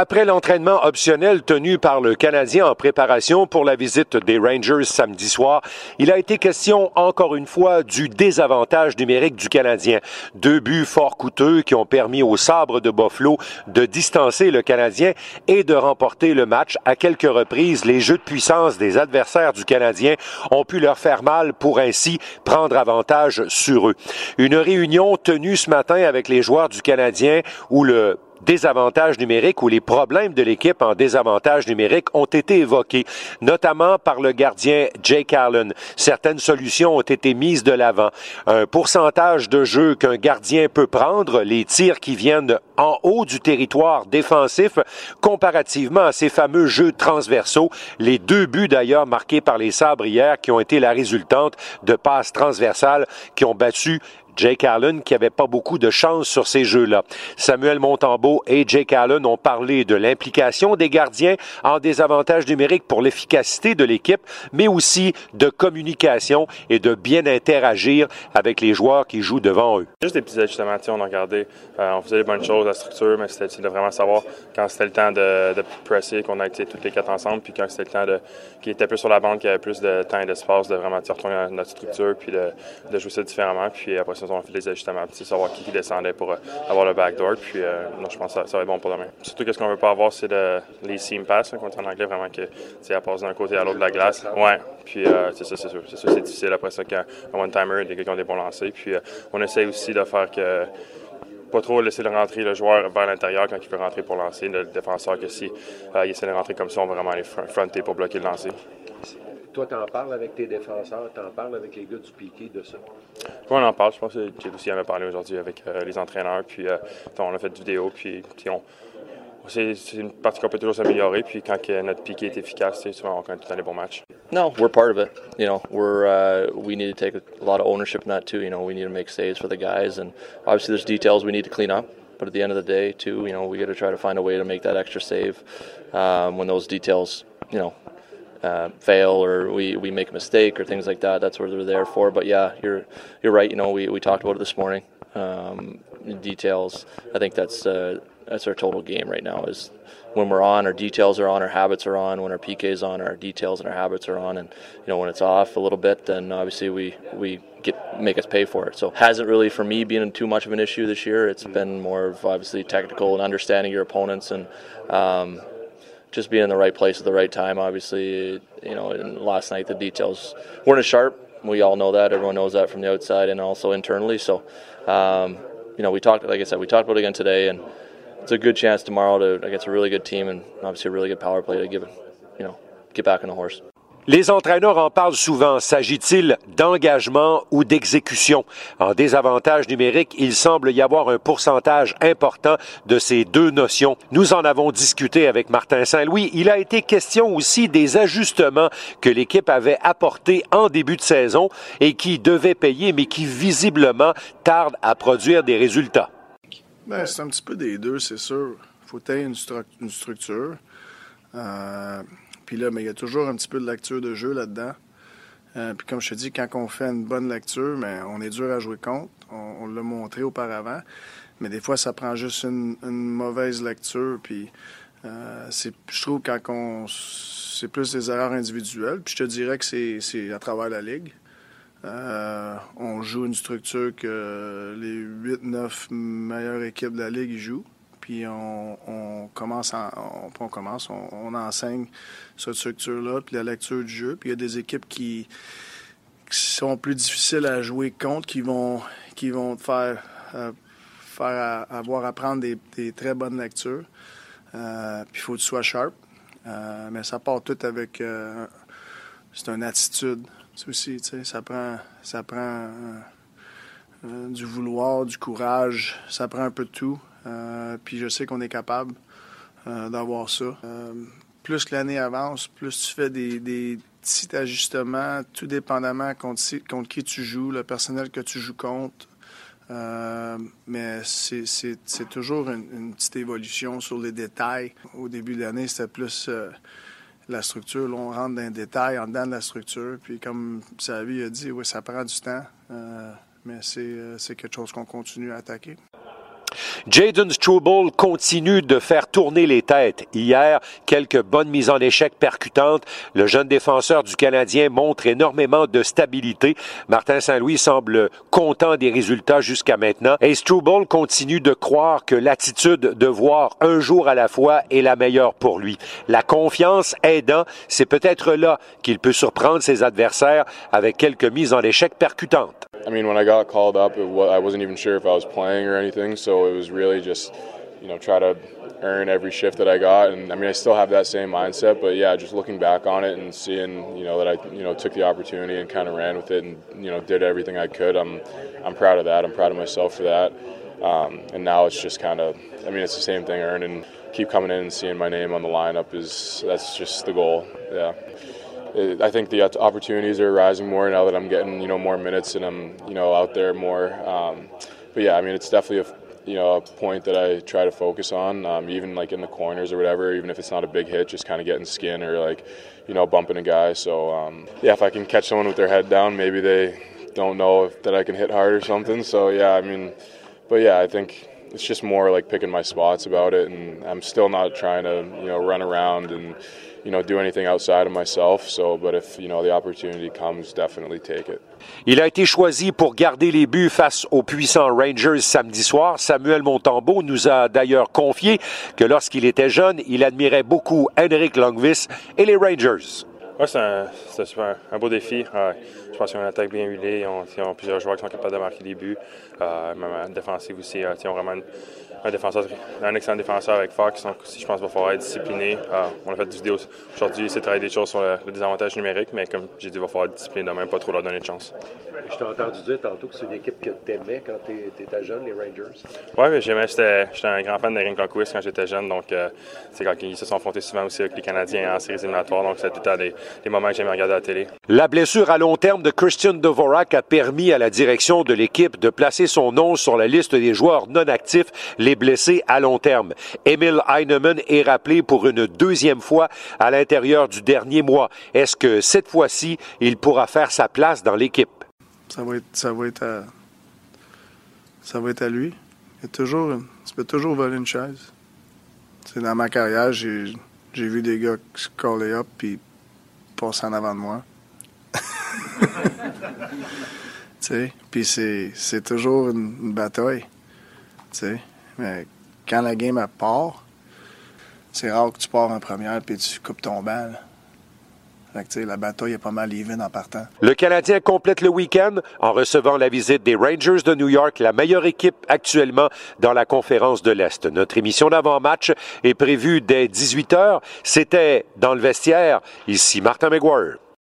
Après l'entraînement optionnel tenu par le Canadien en préparation pour la visite des Rangers samedi soir, il a été question encore une fois du désavantage numérique du Canadien. Deux buts fort coûteux qui ont permis au sabre de Buffalo de distancer le Canadien et de remporter le match. À quelques reprises, les jeux de puissance des adversaires du Canadien ont pu leur faire mal pour ainsi prendre avantage sur eux. Une réunion tenue ce matin avec les joueurs du Canadien où le désavantages numériques ou les problèmes de l'équipe en désavantage numérique ont été évoqués, notamment par le gardien Jake Allen. Certaines solutions ont été mises de l'avant. Un pourcentage de jeu qu'un gardien peut prendre, les tirs qui viennent en haut du territoire défensif, comparativement à ces fameux jeux transversaux. Les deux buts d'ailleurs marqués par les sabres hier qui ont été la résultante de passes transversales qui ont battu Jake Allen qui avait pas beaucoup de chance sur ces jeux-là. Samuel Montembeau et Jake Allen ont parlé de l'implication des gardiens en désavantage numérique pour l'efficacité de l'équipe, mais aussi de communication et de bien interagir avec les joueurs qui jouent devant eux. Juste des petits ajustements, on a regardé, euh, on faisait des bonnes choses, la structure, mais c'était de vraiment savoir quand c'était le temps de, de presser, qu'on a toutes les quatre ensemble, puis quand c'était le temps de, qui était plus sur la bande, qui avait plus de temps et d'espace, de vraiment retourner notre structure, puis de, de jouer ça différemment, puis après ça, on fait des ajustements, puis savoir qui, descendait pour euh, avoir le backdoor. Puis euh, non, je pense que ça, va être bon pour demain. Surtout qu'est-ce qu'on veut pas avoir, c'est les seam pass, hein, en anglais, vraiment que elle passe d'un côté à l'autre de la glace. Ouais. Puis euh, c'est ça, c'est sûr. C'est difficile après ça quand un one-timer, des gars qui ont des bons lancers. Puis on essaie aussi de faire que pas trop laisser le rentrer le joueur vers l'intérieur quand il veut rentrer pour lancer, le défenseur que si il essaie de rentrer comme ça, on va vraiment aller fronter pour bloquer le lancer. Toi, tu en parles avec tes défenseurs, tu en parles avec les gars du piqué de ça? Oui, on en parle. Je pense que j'ai aussi en a parlé aujourd'hui avec euh, les entraîneurs. Puis euh, on a fait des vidéos. Puis, on, c'est, une partie qu'on peut toujours s'améliorer. Puis quand notre piqué est efficace, souvent on gagne tout le temps les bons matchs. No, we're part of it. You know, we're uh, we need to take a lot of ownership in that too. You know, we need to make saves for the guys, and obviously there's details we need to clean up. But at the end of the day, too, you know, we got to try to find a way to make that extra save um, when those details, you know, uh, fail or we, we make a mistake or things like that. That's what they're there for. But yeah, you're you're right. You know, we, we talked about it this morning. Um, details. I think that's uh, that's our total game right now. Is when we're on, our details are on, our habits are on. When our PK is on, our details and our habits are on. And you know, when it's off a little bit, then obviously we we get make us pay for it. So hasn't really for me been too much of an issue this year. It's been more of obviously technical and understanding your opponents and. Um, just being in the right place at the right time. Obviously, you know, last night the details weren't as sharp. We all know that. Everyone knows that from the outside and also internally. So, um, you know, we talked, like I said, we talked about it again today, and it's a good chance tomorrow to against a really good team and obviously a really good power play to give it, you know, get back on the horse. Les entraîneurs en parlent souvent. S'agit-il d'engagement ou d'exécution? En désavantage numérique, il semble y avoir un pourcentage important de ces deux notions. Nous en avons discuté avec Martin Saint-Louis. Il a été question aussi des ajustements que l'équipe avait apportés en début de saison et qui devaient payer, mais qui visiblement tardent à produire des résultats. Ben, c'est un petit peu des deux, c'est sûr. Il faut une, une structure. Euh puis là, mais il y a toujours un petit peu de lecture de jeu là-dedans. Euh, puis comme je te dis, quand on fait une bonne lecture, mais on est dur à jouer contre. On, l'a montré auparavant. Mais des fois, ça prend juste une, mauvaise lecture. Puis euh, je trouve quand on, c'est plus des erreurs individuelles. Puis je te dirais que c'est, à travers la ligue. Euh, on joue une structure que les 8-9 meilleures équipes de la ligue jouent puis on, commence, on, commence, on, enseigne cette structure-là, puis la lecture du jeu. Puis il y a des équipes qui, sont plus difficiles à jouer contre, qui vont, qui te faire, euh, avoir à prendre des, très bonnes lectures. Euh, puis il faut que tu sois sharp. Euh, mais ça part tout avec. c'est une attitude. aussi, tu sais, ça prend, ça prend du vouloir, du courage, ça prend un peu de tout. Euh, puis je sais qu'on est capable euh, d'avoir ça. Euh, plus l'année avance, plus tu fais des, petits ajustements, tout dépendamment contre, qui tu joues, le personnel que tu joues contre. mais c'est toujours une, petite évolution sur les détails. Au début de l'année, c'était plus la structure. Là, on rentre dans les détails, en dedans de la structure. Puis comme Savi a dit, oui, ça prend du temps. mais c'est quelque chose qu'on continue à attaquer. Jaden Struble continue de faire tourner les têtes. Hier, quelques bonnes mises en échec percutantes. Le jeune défenseur du Canadien montre énormément de stabilité. Martin Saint-Louis semble content des résultats jusqu'à maintenant. Et Struble continue de croire que l'attitude de voir un jour à la fois est la meilleure pour lui. La confiance aidant, c'est peut-être là qu'il peut surprendre ses adversaires avec quelques mises en échec percutantes. I mean, when I got called up, I wasn't even sure if I was playing or anything, so it was really just, you know, try to earn every shift that I got. And I mean, I still have that same mindset, but yeah, just looking back on it and seeing, you know, that I, you know, took the opportunity and kind of ran with it and, you know, did everything I could. I'm, I'm proud of that. I'm proud of myself for that. Um, and now it's just kind of, I mean, it's the same thing, earning, keep coming in and seeing my name on the lineup is, that's just the goal. Yeah. I think the opportunities are rising more now that I'm getting, you know, more minutes and I'm, you know, out there more. Um, but yeah, I mean, it's definitely a you know a point that I try to focus on, um, even like in the corners or whatever. Even if it's not a big hit, just kind of getting skin or like you know bumping a guy. So um, yeah, if I can catch someone with their head down, maybe they don't know if, that I can hit hard or something. So yeah, I mean, but yeah, I think it's just more like picking my spots about it, and I'm still not trying to you know run around and you know do anything outside of myself. So, but if you know the opportunity comes, definitely take it. Il a été choisi pour garder les buts face aux puissants Rangers samedi soir. Samuel Montembeau nous a d'ailleurs confié que lorsqu'il était jeune, il admirait beaucoup Henrik Longvis et les Rangers. Oui, c'est un, un, un, beau défi. Euh, je pense qu'ils ont une attaque bien huilée. Ils ont, ils ont, plusieurs joueurs qui sont capables de marquer des buts. Euh, même en défensive aussi. Euh, ils ont vraiment une, un, défenseur, un excellent défenseur avec Fox. Donc, je pense qu'il va falloir être discipliné. Euh, on a fait des vidéos aujourd'hui, c'est de travailler des choses sur le, le désavantage numérique, mais comme j'ai dit, il va falloir être discipliné de même, pas trop leur donner de chance. Je t'ai entendu dire tantôt que c'est une équipe que tu aimais quand tu étais jeune, les Rangers. Oui, j'aimais. J'étais un grand fan de Ring Conquist quand j'étais jeune. Donc, euh, c'est quand ils se sont affrontés souvent aussi avec les Canadiens en séries éliminatoires. Donc, c'était tout à des, des moments que j'aimais regarder à la télé. La blessure à long terme de Christian Dvorak a permis à la direction de l'équipe de placer son nom sur la liste des joueurs non actifs, les blessés à long terme. Emil Heinemann est rappelé pour une deuxième fois à l'intérieur du dernier mois. Est-ce que cette fois-ci, il pourra faire sa place dans l'équipe? Ça va être, ça va être à, ça va être à lui. Il y toujours, tu toujours voler une chaise. C'est dans ma carrière, j'ai, vu des gars se coller up puis passer en avant de moi. puis c'est, c'est toujours une, une bataille. sais. Mais quand la game part, c'est rare que tu pars en première puis tu coupes ton bal. la bataille est pas mal even en partant. Le Canadien complète le week-end en recevant la visite des Rangers de New York, la meilleure équipe actuellement dans la conférence de l'Est. Notre émission d'avant-match est prévue dès 18 h. C'était dans le vestiaire. Ici Martin McGuire.